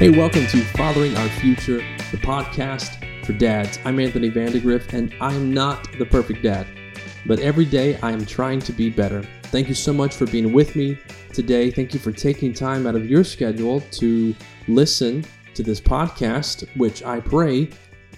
Hey, welcome to Fathering Our Future, the podcast for dads. I'm Anthony Vandegrift, and I'm not the perfect dad, but every day I am trying to be better. Thank you so much for being with me today. Thank you for taking time out of your schedule to listen to this podcast, which I pray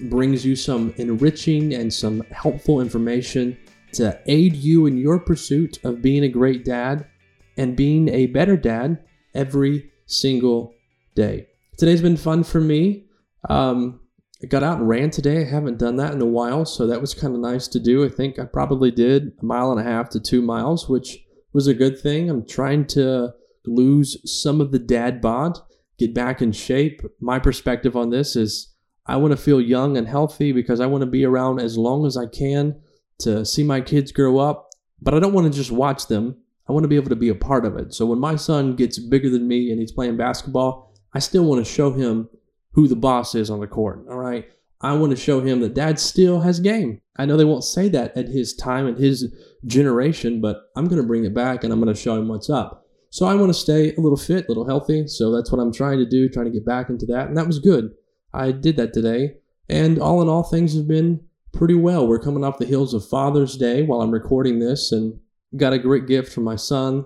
brings you some enriching and some helpful information to aid you in your pursuit of being a great dad and being a better dad every single day. Today's been fun for me. Um, I got out and ran today. I haven't done that in a while, so that was kind of nice to do. I think I probably did a mile and a half to two miles, which was a good thing. I'm trying to lose some of the dad bod, get back in shape. My perspective on this is I want to feel young and healthy because I want to be around as long as I can to see my kids grow up, but I don't want to just watch them. I want to be able to be a part of it. So when my son gets bigger than me and he's playing basketball, I still want to show him who the boss is on the court. All right. I want to show him that dad still has game. I know they won't say that at his time and his generation, but I'm going to bring it back and I'm going to show him what's up. So I want to stay a little fit, a little healthy. So that's what I'm trying to do, trying to get back into that. And that was good. I did that today. And all in all, things have been pretty well. We're coming off the heels of Father's Day while I'm recording this and got a great gift from my son.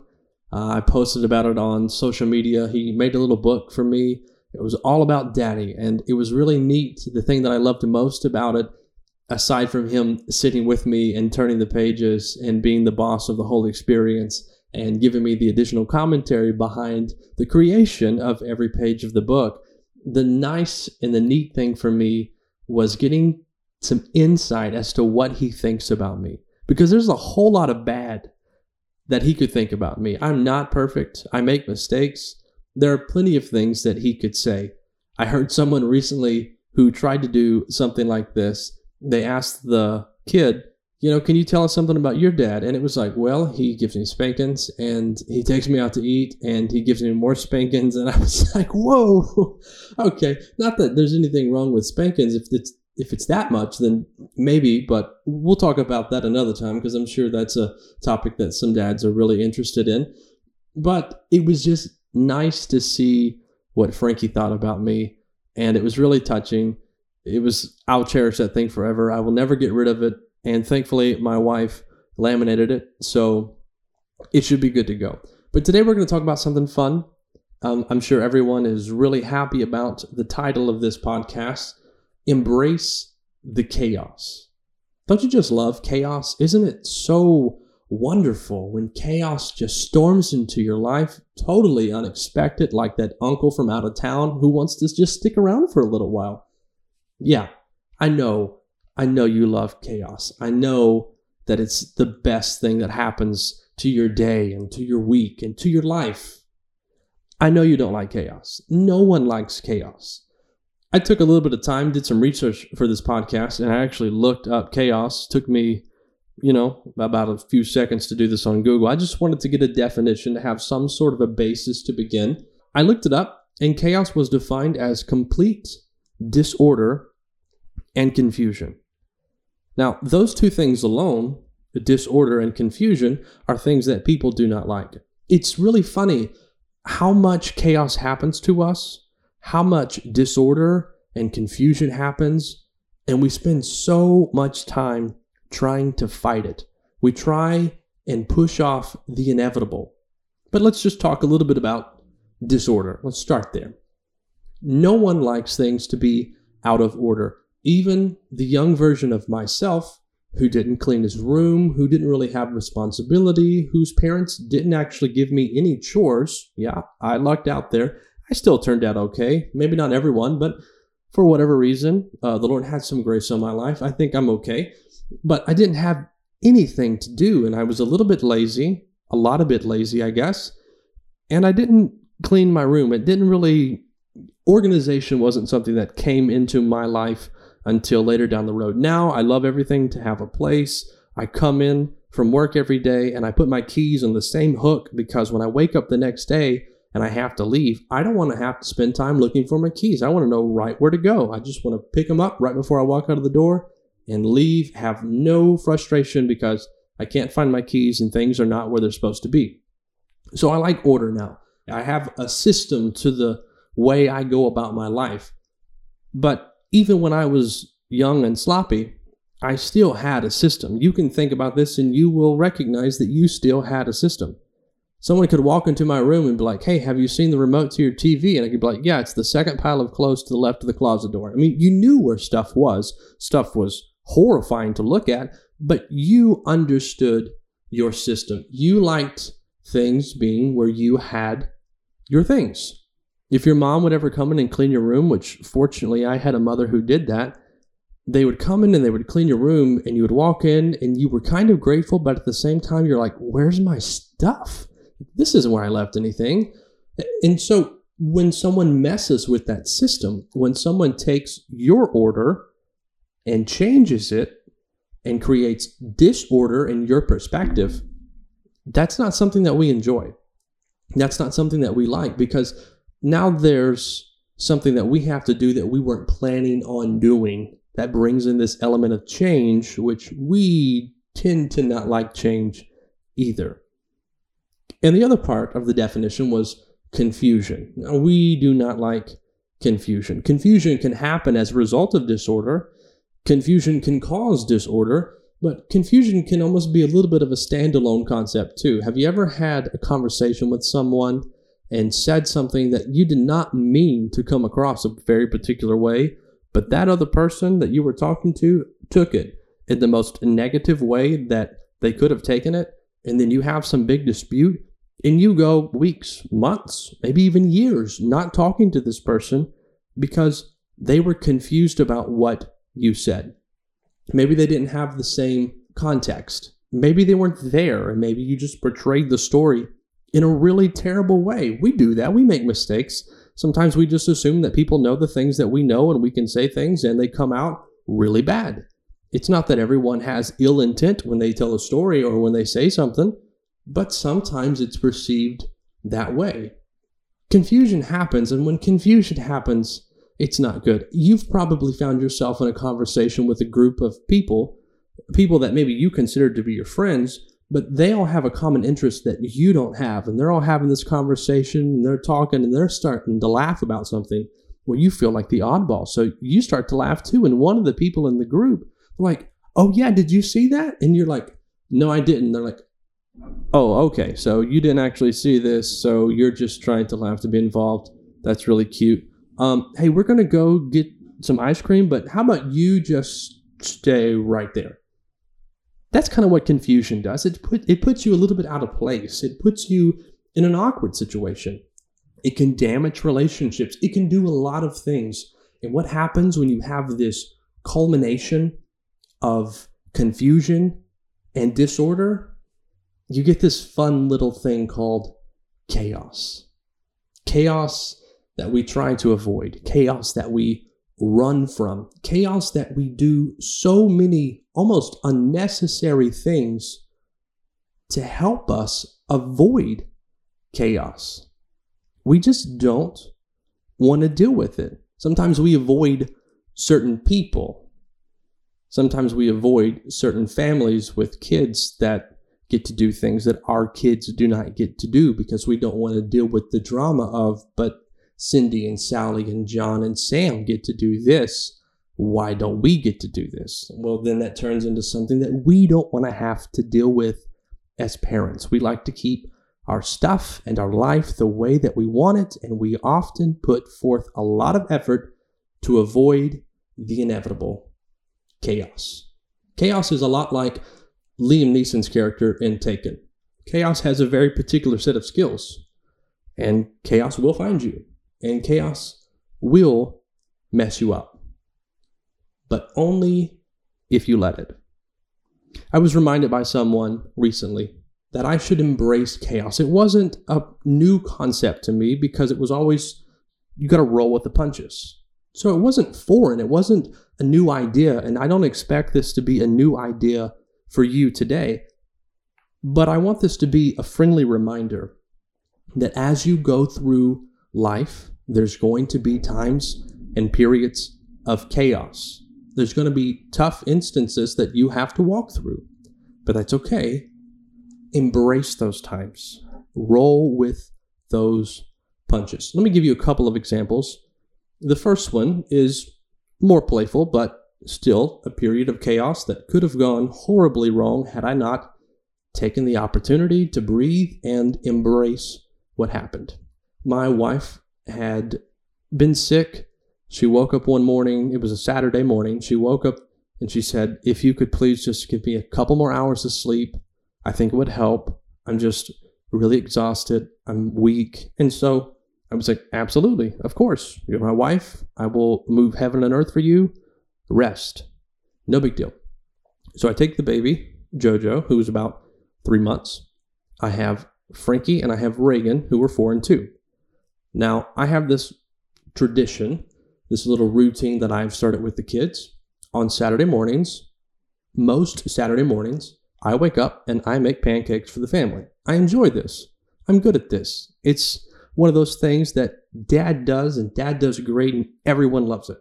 Uh, I posted about it on social media. He made a little book for me. It was all about daddy, and it was really neat. The thing that I loved most about it, aside from him sitting with me and turning the pages and being the boss of the whole experience and giving me the additional commentary behind the creation of every page of the book, the nice and the neat thing for me was getting some insight as to what he thinks about me. Because there's a whole lot of bad that he could think about me. I'm not perfect. I make mistakes. There are plenty of things that he could say. I heard someone recently who tried to do something like this. They asked the kid, you know, can you tell us something about your dad? And it was like, well, he gives me spankings and he takes me out to eat and he gives me more spankings. And I was like, whoa, okay. Not that there's anything wrong with spankings if it's if it's that much, then maybe, but we'll talk about that another time because I'm sure that's a topic that some dads are really interested in. But it was just nice to see what Frankie thought about me, and it was really touching. It was, I'll cherish that thing forever. I will never get rid of it. And thankfully, my wife laminated it, so it should be good to go. But today we're going to talk about something fun. Um, I'm sure everyone is really happy about the title of this podcast embrace the chaos. Don't you just love chaos? Isn't it so wonderful when chaos just storms into your life, totally unexpected, like that uncle from out of town who wants to just stick around for a little while? Yeah, I know. I know you love chaos. I know that it's the best thing that happens to your day and to your week and to your life. I know you don't like chaos. No one likes chaos. I took a little bit of time, did some research for this podcast, and I actually looked up chaos. Took me, you know, about a few seconds to do this on Google. I just wanted to get a definition to have some sort of a basis to begin. I looked it up, and chaos was defined as complete disorder and confusion. Now, those two things alone, disorder and confusion, are things that people do not like. It's really funny how much chaos happens to us how much disorder and confusion happens, and we spend so much time trying to fight it. We try and push off the inevitable. But let's just talk a little bit about disorder. Let's start there. No one likes things to be out of order. Even the young version of myself, who didn't clean his room, who didn't really have responsibility, whose parents didn't actually give me any chores. Yeah, I lucked out there. I still turned out okay. Maybe not everyone, but for whatever reason, uh, the Lord had some grace on my life. I think I'm okay. But I didn't have anything to do, and I was a little bit lazy, a lot a bit lazy, I guess. And I didn't clean my room. It didn't really, organization wasn't something that came into my life until later down the road. Now I love everything to have a place. I come in from work every day and I put my keys on the same hook because when I wake up the next day, and I have to leave, I don't want to have to spend time looking for my keys. I want to know right where to go. I just want to pick them up right before I walk out of the door and leave, have no frustration because I can't find my keys and things are not where they're supposed to be. So I like order now. I have a system to the way I go about my life. But even when I was young and sloppy, I still had a system. You can think about this and you will recognize that you still had a system. Someone could walk into my room and be like, Hey, have you seen the remote to your TV? And I could be like, Yeah, it's the second pile of clothes to the left of the closet door. I mean, you knew where stuff was. Stuff was horrifying to look at, but you understood your system. You liked things being where you had your things. If your mom would ever come in and clean your room, which fortunately I had a mother who did that, they would come in and they would clean your room and you would walk in and you were kind of grateful, but at the same time, you're like, where's my stuff? This isn't where I left anything. And so when someone messes with that system, when someone takes your order and changes it and creates disorder in your perspective, that's not something that we enjoy. That's not something that we like because now there's something that we have to do that we weren't planning on doing that brings in this element of change, which we tend to not like change either. And the other part of the definition was confusion. Now, we do not like confusion. Confusion can happen as a result of disorder. Confusion can cause disorder, but confusion can almost be a little bit of a standalone concept too. Have you ever had a conversation with someone and said something that you did not mean to come across a very particular way, but that other person that you were talking to took it in the most negative way that they could have taken it, and then you have some big dispute, and you go weeks, months, maybe even years not talking to this person because they were confused about what you said. Maybe they didn't have the same context. Maybe they weren't there, and maybe you just portrayed the story in a really terrible way. We do that. We make mistakes. Sometimes we just assume that people know the things that we know and we can say things and they come out really bad. It's not that everyone has ill intent when they tell a story or when they say something, but sometimes it's perceived that way. Confusion happens, and when confusion happens, it's not good. You've probably found yourself in a conversation with a group of people, people that maybe you consider to be your friends, but they all have a common interest that you don't have. And they're all having this conversation and they're talking and they're starting to laugh about something where you feel like the oddball. So you start to laugh too. And one of the people in the group, like, oh, yeah, did you see that? And you're like, no, I didn't. They're like, oh, okay. So you didn't actually see this. So you're just trying to laugh to be involved. That's really cute. Um, hey, we're to go get some ice cream, but how about you just stay right there? That's kind of what confusion does. It put it puts you a little bit out of place. It puts you in an awkward situation. It can damage relationships. It can do a lot of things. And what happens when you have this culmination of confusion and disorder? You get this fun little thing called chaos. Chaos that we try to avoid, chaos that we run from, chaos that we do so many almost unnecessary things to help us avoid chaos. We just don't want to deal with it. Sometimes we avoid certain people. Sometimes we avoid certain families with kids that get to do things that our kids do not get to do because we don't want to deal with the drama of, but Cindy and Sally and John and Sam get to do this why don't we get to do this? Well, then that turns into something that we don't want to have to deal with as parents. We like to keep our stuff and our life the way that we want it, and we often put forth a lot of effort to avoid the inevitable chaos. Chaos is a lot like Liam Neeson's character in Taken. Chaos has a very particular set of skills, and chaos will find you, and chaos will mess you up but only if you let it. I was reminded by someone recently that I should embrace chaos. It wasn't a new concept to me because it was always, you got to roll with the punches. So it wasn't foreign, it wasn't a new idea, and I don't expect this to be a new idea for you today. But I want this to be a friendly reminder that as you go through life, there's going to be times and periods of chaos. There's going to be tough instances that you have to walk through, but that's okay. Embrace those times, roll with those punches. Let me give you a couple of examples. The first one is more playful, but still a period of chaos that could have gone horribly wrong had I not taken the opportunity to breathe and embrace what happened. My wife had been sick. She woke up one morning, it was a Saturday morning. She woke up and she said, If you could please just give me a couple more hours of sleep, I think it would help. I'm just really exhausted. I'm weak. And so I was like, Absolutely, of course. You're my wife. I will move heaven and earth for you. Rest. No big deal. So I take the baby, Jojo, who's about three months. I have Frankie and I have Reagan, who were four and two. Now, I have this tradition, this little routine that I've started with the kids on Saturday mornings. Most Saturday mornings, I wake up and I make pancakes for the family. I enjoy this. I'm good at this. It's one of those things that dad does and dad does great and everyone loves it.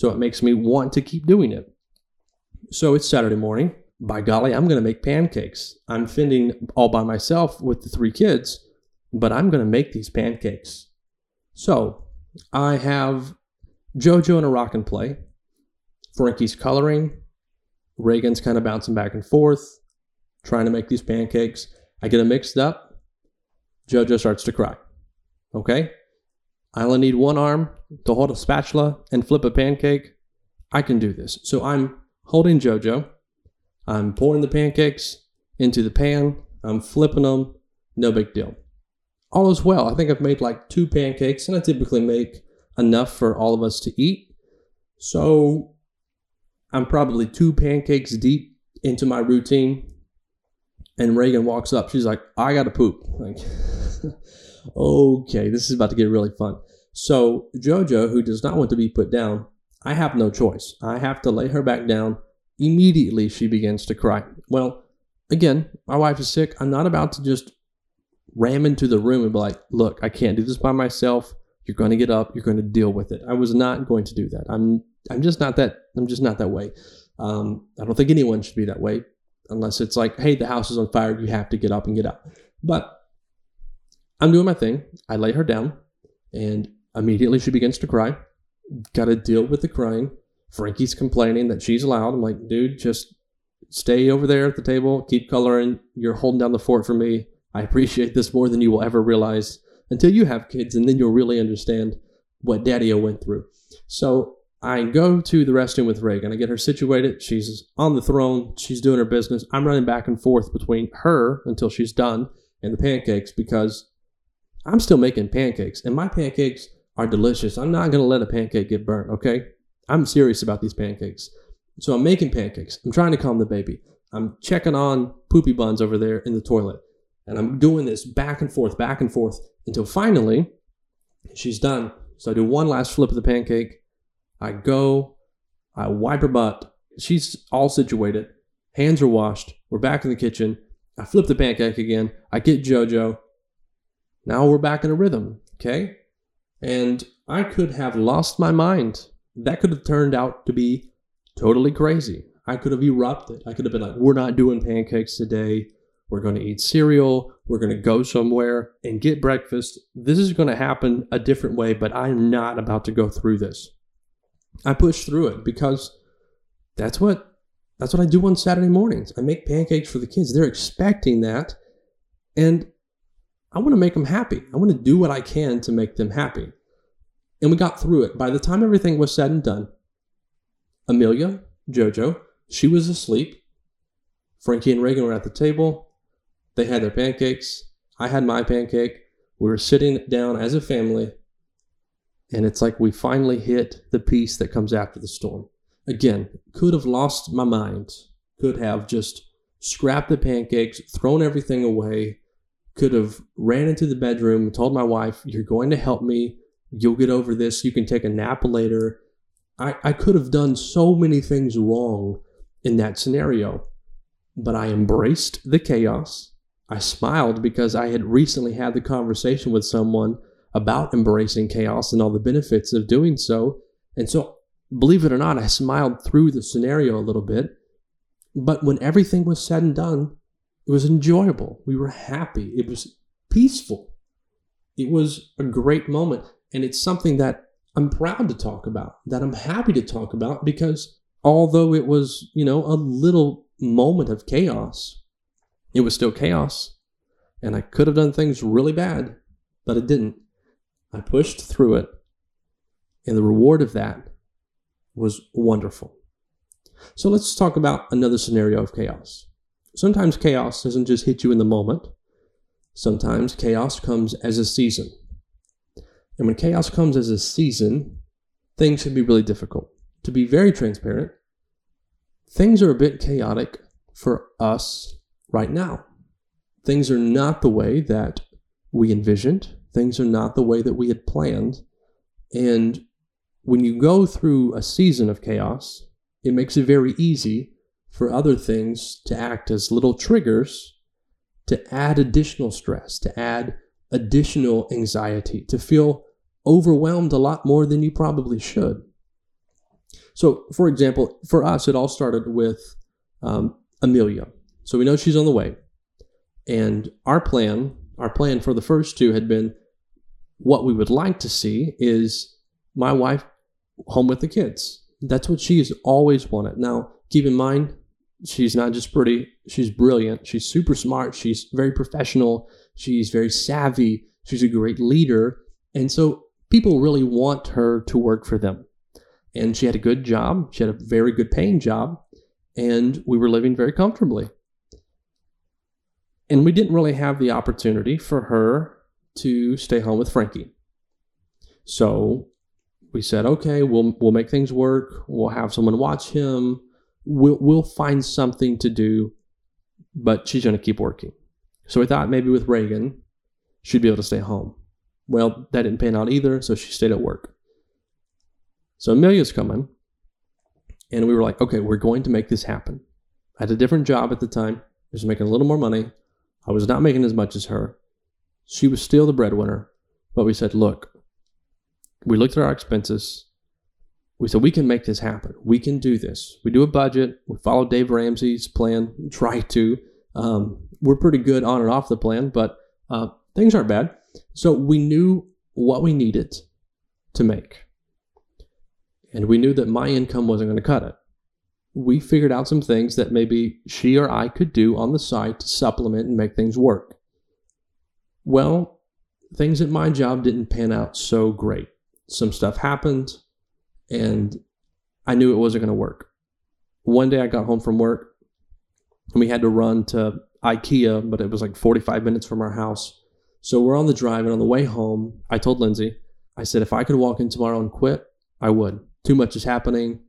So it makes me want to keep doing it. So it's Saturday morning. By golly, I'm going to make pancakes. I'm fending all by myself with the three kids, but I'm going to make these pancakes. So I have JoJo in a rock and play. Frankie's coloring. Reagan's kind of bouncing back and forth, trying to make these pancakes. I get them mixed up. JoJo starts to cry. Okay? I only need one arm to hold a spatula and flip a pancake. I can do this. So I'm holding JoJo. I'm pouring the pancakes into the pan. I'm flipping them. No big deal. All is well. I think I've made like two pancakes, and I typically make enough for all of us to eat. So I'm probably two pancakes deep into my routine. And Reagan walks up. She's like, I got to poop. Like, okay, this is about to get really fun. So, JoJo, who does not want to be put down, I have no choice. I have to lay her back down. Immediately, she begins to cry. Well, again, my wife is sick. I'm not about to just ram into the room and be like, look, I can't do this by myself. You're going to get up. You're going to deal with it. I was not going to do that. I'm, I'm just not that, I'm just not that way. Um, I don't think anyone should be that way unless it's like, hey, the house is on fire. You have to get up and get out. But I'm doing my thing. I lay her down, and immediately she begins to cry. Got to deal with the crying. Frankie's complaining that she's loud. I'm like, dude, just stay over there at the table. Keep coloring. You're holding down the fort for me. I appreciate this more than you will ever realize until you have kids, and then you'll really understand what Daddy went through. So I go to the restroom with Reagan. I get her situated. She's on the throne. She's doing her business. I'm running back and forth between her until she's done and the pancakes because I'm still making pancakes, and my pancakes are delicious. I'm not going to let a pancake get burnt, okay? I'm serious about these pancakes. So I'm making pancakes. I'm trying to calm the baby. I'm checking on poopy buns over there in the toilet. And I'm doing this back and forth, back and forth until finally she's done. So I do one last flip of the pancake. I go, I wipe her butt. She's all situated. Hands are washed. We're back in the kitchen. I flip the pancake again. I get JoJo. Now we're back in a rhythm, okay? And I could have lost my mind. That could have turned out to be totally crazy. I could have erupted. I could have been like, we're not doing pancakes today. We're going to eat cereal. We're going to go somewhere and get breakfast. This is going to happen a different way, but I'm not about to go through this. I push through it because that's what that's what I do on Saturday mornings. I make pancakes for the kids. They're expecting that. And I want to make them happy. I want to do what I can to make them happy. And we got through it. By the time everything was said and done, Amelia, Jojo, she was asleep. Frankie and Reagan were at the table. They had their pancakes. I had my pancake. We were sitting down as a family. And it's like we finally hit the peace that comes after the storm. Again, could have lost my mind. Could have just scrapped the pancakes, thrown everything away, could have ran into the bedroom told my wife, You're going to help me. You'll get over this. You can take a nap later. I, I could have done so many things wrong in that scenario, but I embraced the chaos. I smiled because I had recently had the conversation with someone about embracing chaos and all the benefits of doing so. And so, believe it or not, I smiled through the scenario a little bit. But when everything was said and done, it was enjoyable. We were happy. It was peaceful. it was a great moment. And it's something that I'm proud to talk about, that I'm happy to talk about because although it was, you know, a little moment of chaos, it was still chaos. And I could have done things really bad, but I didn't. I pushed through it. And the reward of that was wonderful. So let's talk about another scenario of chaos. Sometimes chaos doesn't just hit you in the moment. Sometimes chaos comes as a season. And when chaos comes as a season, things can be really difficult. To be very transparent, things are a bit chaotic for us right now. Things are not the way that we envisioned, things are not the way that we had planned. And when you go through a season of chaos, it makes it very easy for other things to act as little triggers to add additional stress, to add additional anxiety, to feel overwhelmed a lot more than you probably should. So, for example, for us, it all started with um, Amelia. So we know she's on the way. And our plan, our plan for the first two had been what we would like to see is my wife home with the kids. That's what she has always wanted. Now, keep in mind, she's not just pretty, she's brilliant. She's super smart. She's very professional. She's very savvy. She's a great leader. And so people really want her to work for them. And she had a good job. She had a very good paying job. And we were living very comfortably. And we didn't really have the opportunity for her to stay home with Frankie. So we said, okay, we'll we'll make things work. We'll have someone watch him. We'll we'll find something to do, but she's going to keep working. So we thought maybe with Reagan, she'd be able to stay home. Well, that didn't pan out either, so she stayed at work. So Amelia's coming, and we were like, okay, we're going to make this happen. I had a different job at the time. I was making a little more money. I was not making as much as her. She was still the breadwinner, but we said, look, we looked at our expenses. We said, we can make this happen. We can do this. We do a budget. We follow Dave Ramsey's plan, try to. Um, we're pretty good on and off the plan, but uh, things aren't bad. So we knew what we needed to make. And we knew that my income wasn't going to cut it. We figured out some things that maybe she or I could do on the side to supplement and make things work. Well, things at my job didn't pan out so great some stuff happened and I knew it wasn't going to work. One day I got home from work and we had to run to IKEA, but it was like 45 minutes from our house. So we're on the drive and on the way home, I told Lindsay, I said, if I could walk in tomorrow and quit, I would. Too much is happening.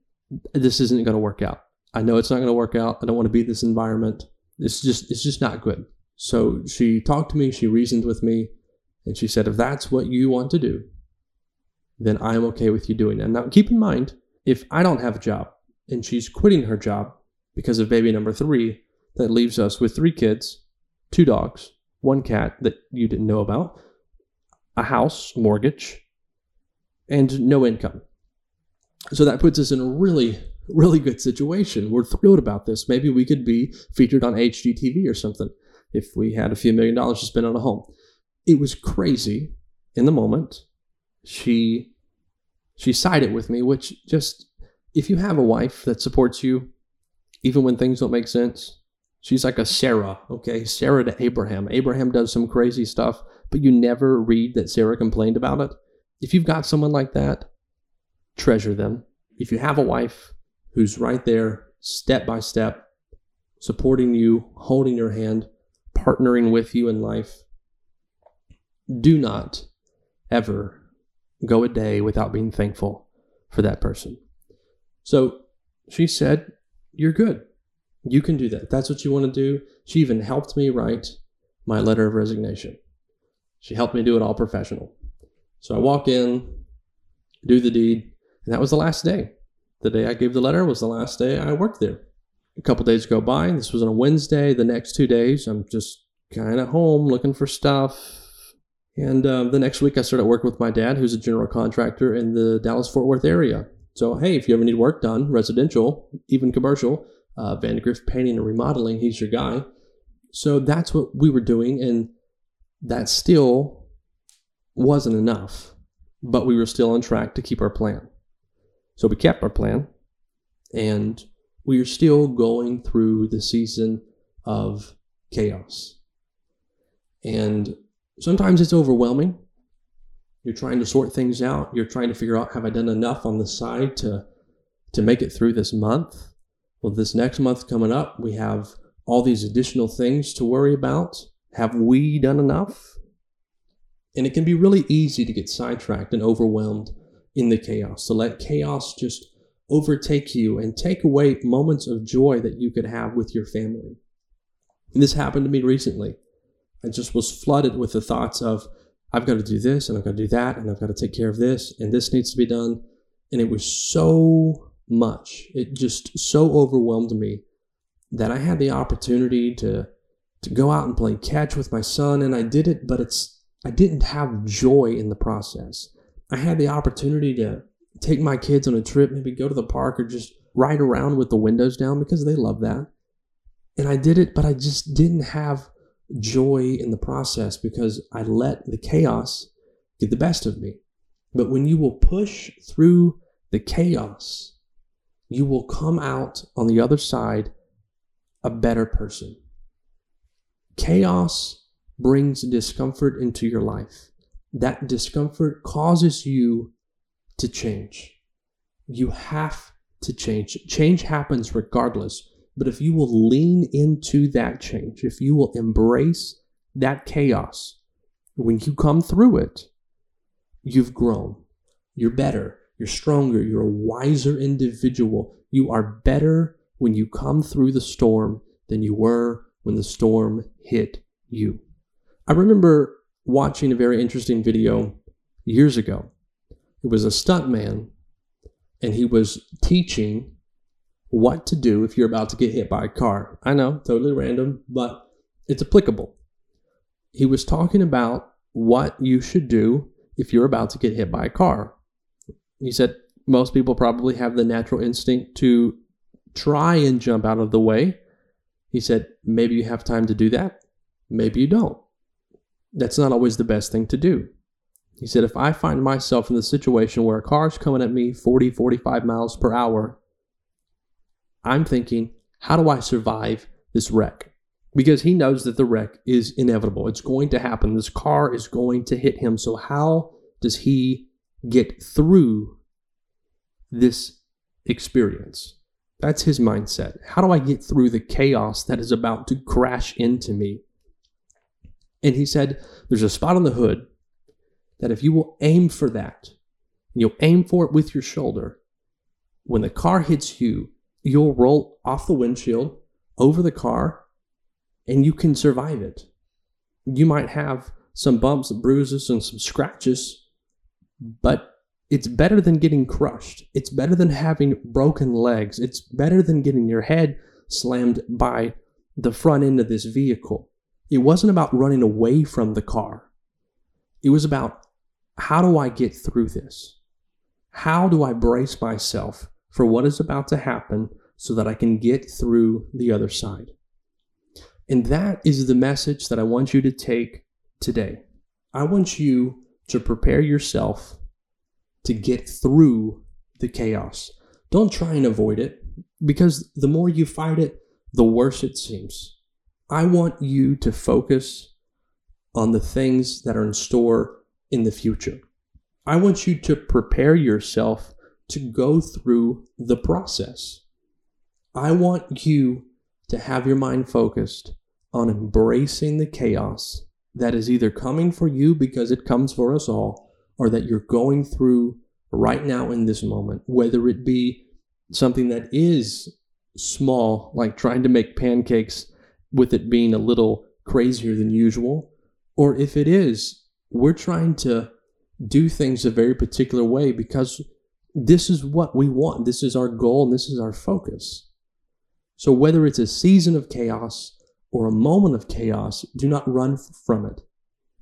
This isn't going to work out. I know it's not going to work out. I don't want to be in this environment. It's just, it's just not good. So she talked to me, she reasoned with me, and she said, if that's what you want to do, then I'm okay with you doing that. Now, keep in mind, if I don't have a job and she's quitting her job because of baby number three, that leaves us with three kids, two dogs, one cat that you didn't know about, a house, mortgage, and no income. So that puts us in a really, really good situation. We're thrilled about this. Maybe we could be featured on HGTV or something if we had a few million dollars to spend on a home. It was crazy in the moment. She she sided with me, which just, if you have a wife that supports you, even when things don't make sense, she's like a Sarah, okay? Sarah to Abraham. Abraham does some crazy stuff, but you never read that Sarah complained about it. If you've got someone like that, treasure them. If you have a wife who's right there, step by step, supporting you, holding your hand, partnering with you in life, do not ever go a day without being thankful for that person. So she said, You're good. You can do that. That's what you want to do. She even helped me write my letter of resignation. She helped me do it all professional. So I walk in, do the deed, and that was the last day. The day I gave the letter was the last day I worked there. A couple days go by. This was on a Wednesday. The next two days, I'm just kind of home looking for stuff, and um, the next week, I started working with my dad, who's a general contractor in the Dallas Fort Worth area. So, hey, if you ever need work done, residential, even commercial, uh, Vandegrift Painting and Remodeling, he's your guy. So that's what we were doing. And that still wasn't enough, but we were still on track to keep our plan. So we kept our plan and we are still going through the season of chaos. And sometimes it's overwhelming. You're trying to sort things out. You're trying to figure out have I done enough on the side to to make it through this month? Well, this next month coming up, we have all these additional things to worry about. Have we done enough? And it can be really easy to get sidetracked and overwhelmed in the chaos, to let chaos just overtake you and take away moments of joy that you could have with your family. And this happened to me recently. I just was flooded with the thoughts of, I've got to do this and I've got to do that and I've got to take care of this and this needs to be done. And it was so much. It just so overwhelmed me that I had the opportunity to to go out and play catch with my son and I did it, but it's I didn't have joy in the process. I had the opportunity to take my kids on a trip, maybe go to the park or just ride around with the windows down because they love that. And I did it, but I just didn't have joy in the process because I let the chaos get the best of me. But when you will push through the chaos, you will come out on the other side a better person. Chaos brings discomfort into your life. That discomfort causes you to change. You have to change. Change happens regardless. But if you will lean into that change, if you will embrace that chaos, when you come through it, you've grown. You're better. You're stronger. You're a wiser individual. You are better when you come through the storm than you were when the storm hit you. I remember watching a very interesting video years ago. It was a stuntman, and he was teaching what to do if you're about to get hit by a car. I know, totally random, but it's applicable. He was talking about what you should do if you're about to get hit by a car. He said most people probably have the natural instinct to try and jump out of the way. He said maybe you have time to do that, maybe you don't. That's not always the best thing to do. He said if I find myself in the situation where a car's coming at me 40, 45 miles per hour I'm thinking, how do I survive this wreck? Because he knows that the wreck is inevitable. It's going to happen. This car is going to hit him. So, how does he get through this experience? That's his mindset. How do I get through the chaos that is about to crash into me? And he said, There's a spot on the hood that if you will aim for that, you'll aim for it with your shoulder, when the car hits you, you'll roll off the windshield over the car and you can survive it. You might have some bumps, bruises, and some scratches, but it's better than getting crushed. It's better than having broken legs. It's better than getting your head slammed by the front end of this vehicle. It wasn't about running away from the car. It was about how do I get through this? How do I brace myself for what is about to happen so that I can get through the other side. And that is the message that I want you to take today. I want you to prepare yourself to get through the chaos. Don't try and avoid it because the more you fight it, the worse it seems. I want you to focus on the things that are in store in the future. I want you to prepare yourself to go through the process. I want you to have your mind focused on embracing the chaos that is either coming for you because it comes for us all, or that you're going through right now in this moment, whether it be something that is small, like trying to make pancakes with it being a little crazier than usual, or if it is, we're trying to do things a very particular way because this is what we want. This is our goal and this is our focus. So, whether it's a season of chaos or a moment of chaos, do not run from it.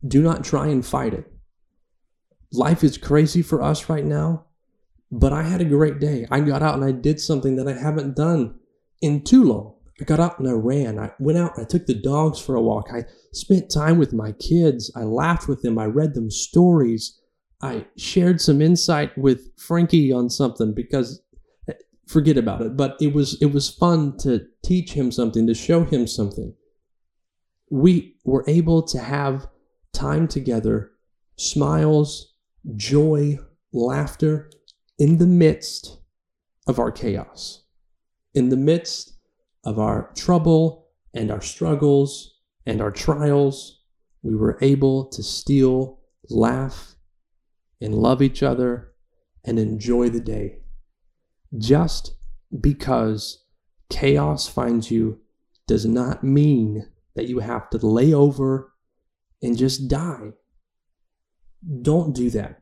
Do not try and fight it. Life is crazy for us right now, but I had a great day. I got out and I did something that I haven't done in too long. I got out and I ran. I went out, and I took the dogs for a walk. I spent time with my kids. I laughed with them. I read them stories. I shared some insight with Frankie on something because eh, forget about it, but it was it was fun to teach him something, to show him something. We were able to have time together, smiles, joy, laughter in the midst of our chaos. In the midst of our trouble and our struggles and our trials, we were able to still laugh and love each other and enjoy the day. Just because chaos finds you does not mean that you have to lay over and just die. Don't do that.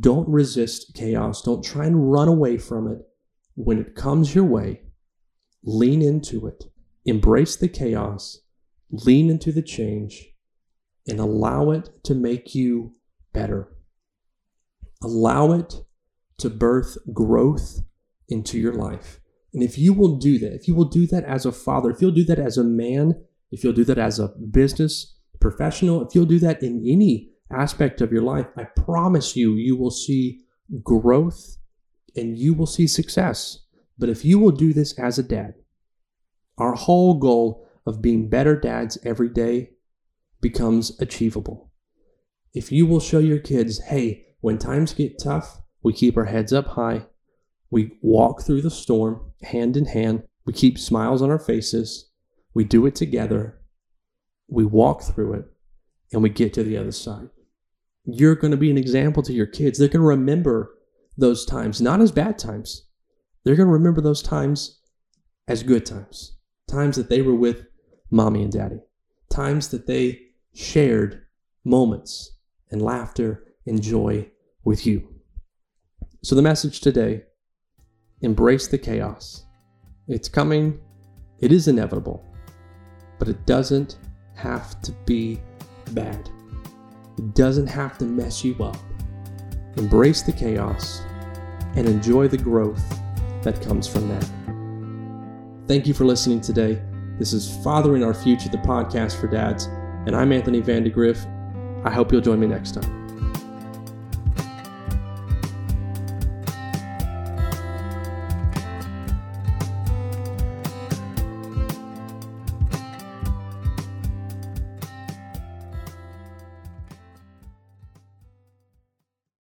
Don't resist chaos. Don't try and run away from it. When it comes your way, lean into it, embrace the chaos, lean into the change, and allow it to make you better. Allow it to birth growth into your life. And if you will do that, if you will do that as a father, if you'll do that as a man, if you'll do that as a business professional, if you'll do that in any aspect of your life, I promise you, you will see growth and you will see success. But if you will do this as a dad, our whole goal of being better dads every day becomes achievable. If you will show your kids, hey, when times get tough, we keep our heads up high, we walk through the storm hand in hand, we keep smiles on our faces, we do it together, we walk through it, and we get to the other side. You're going to be an example to your kids. They're going to remember those times, not as bad times, they're going to remember those times as good times, times that they were with mommy and daddy, times that they shared moments and laughter and joy with you. So, the message today embrace the chaos. It's coming, it is inevitable, but it doesn't have to be bad. It doesn't have to mess you up. Embrace the chaos and enjoy the growth that comes from that. Thank you for listening today. This is Fathering Our Future, the podcast for dads, and I'm Anthony Vandegrift. I hope you'll join me next time.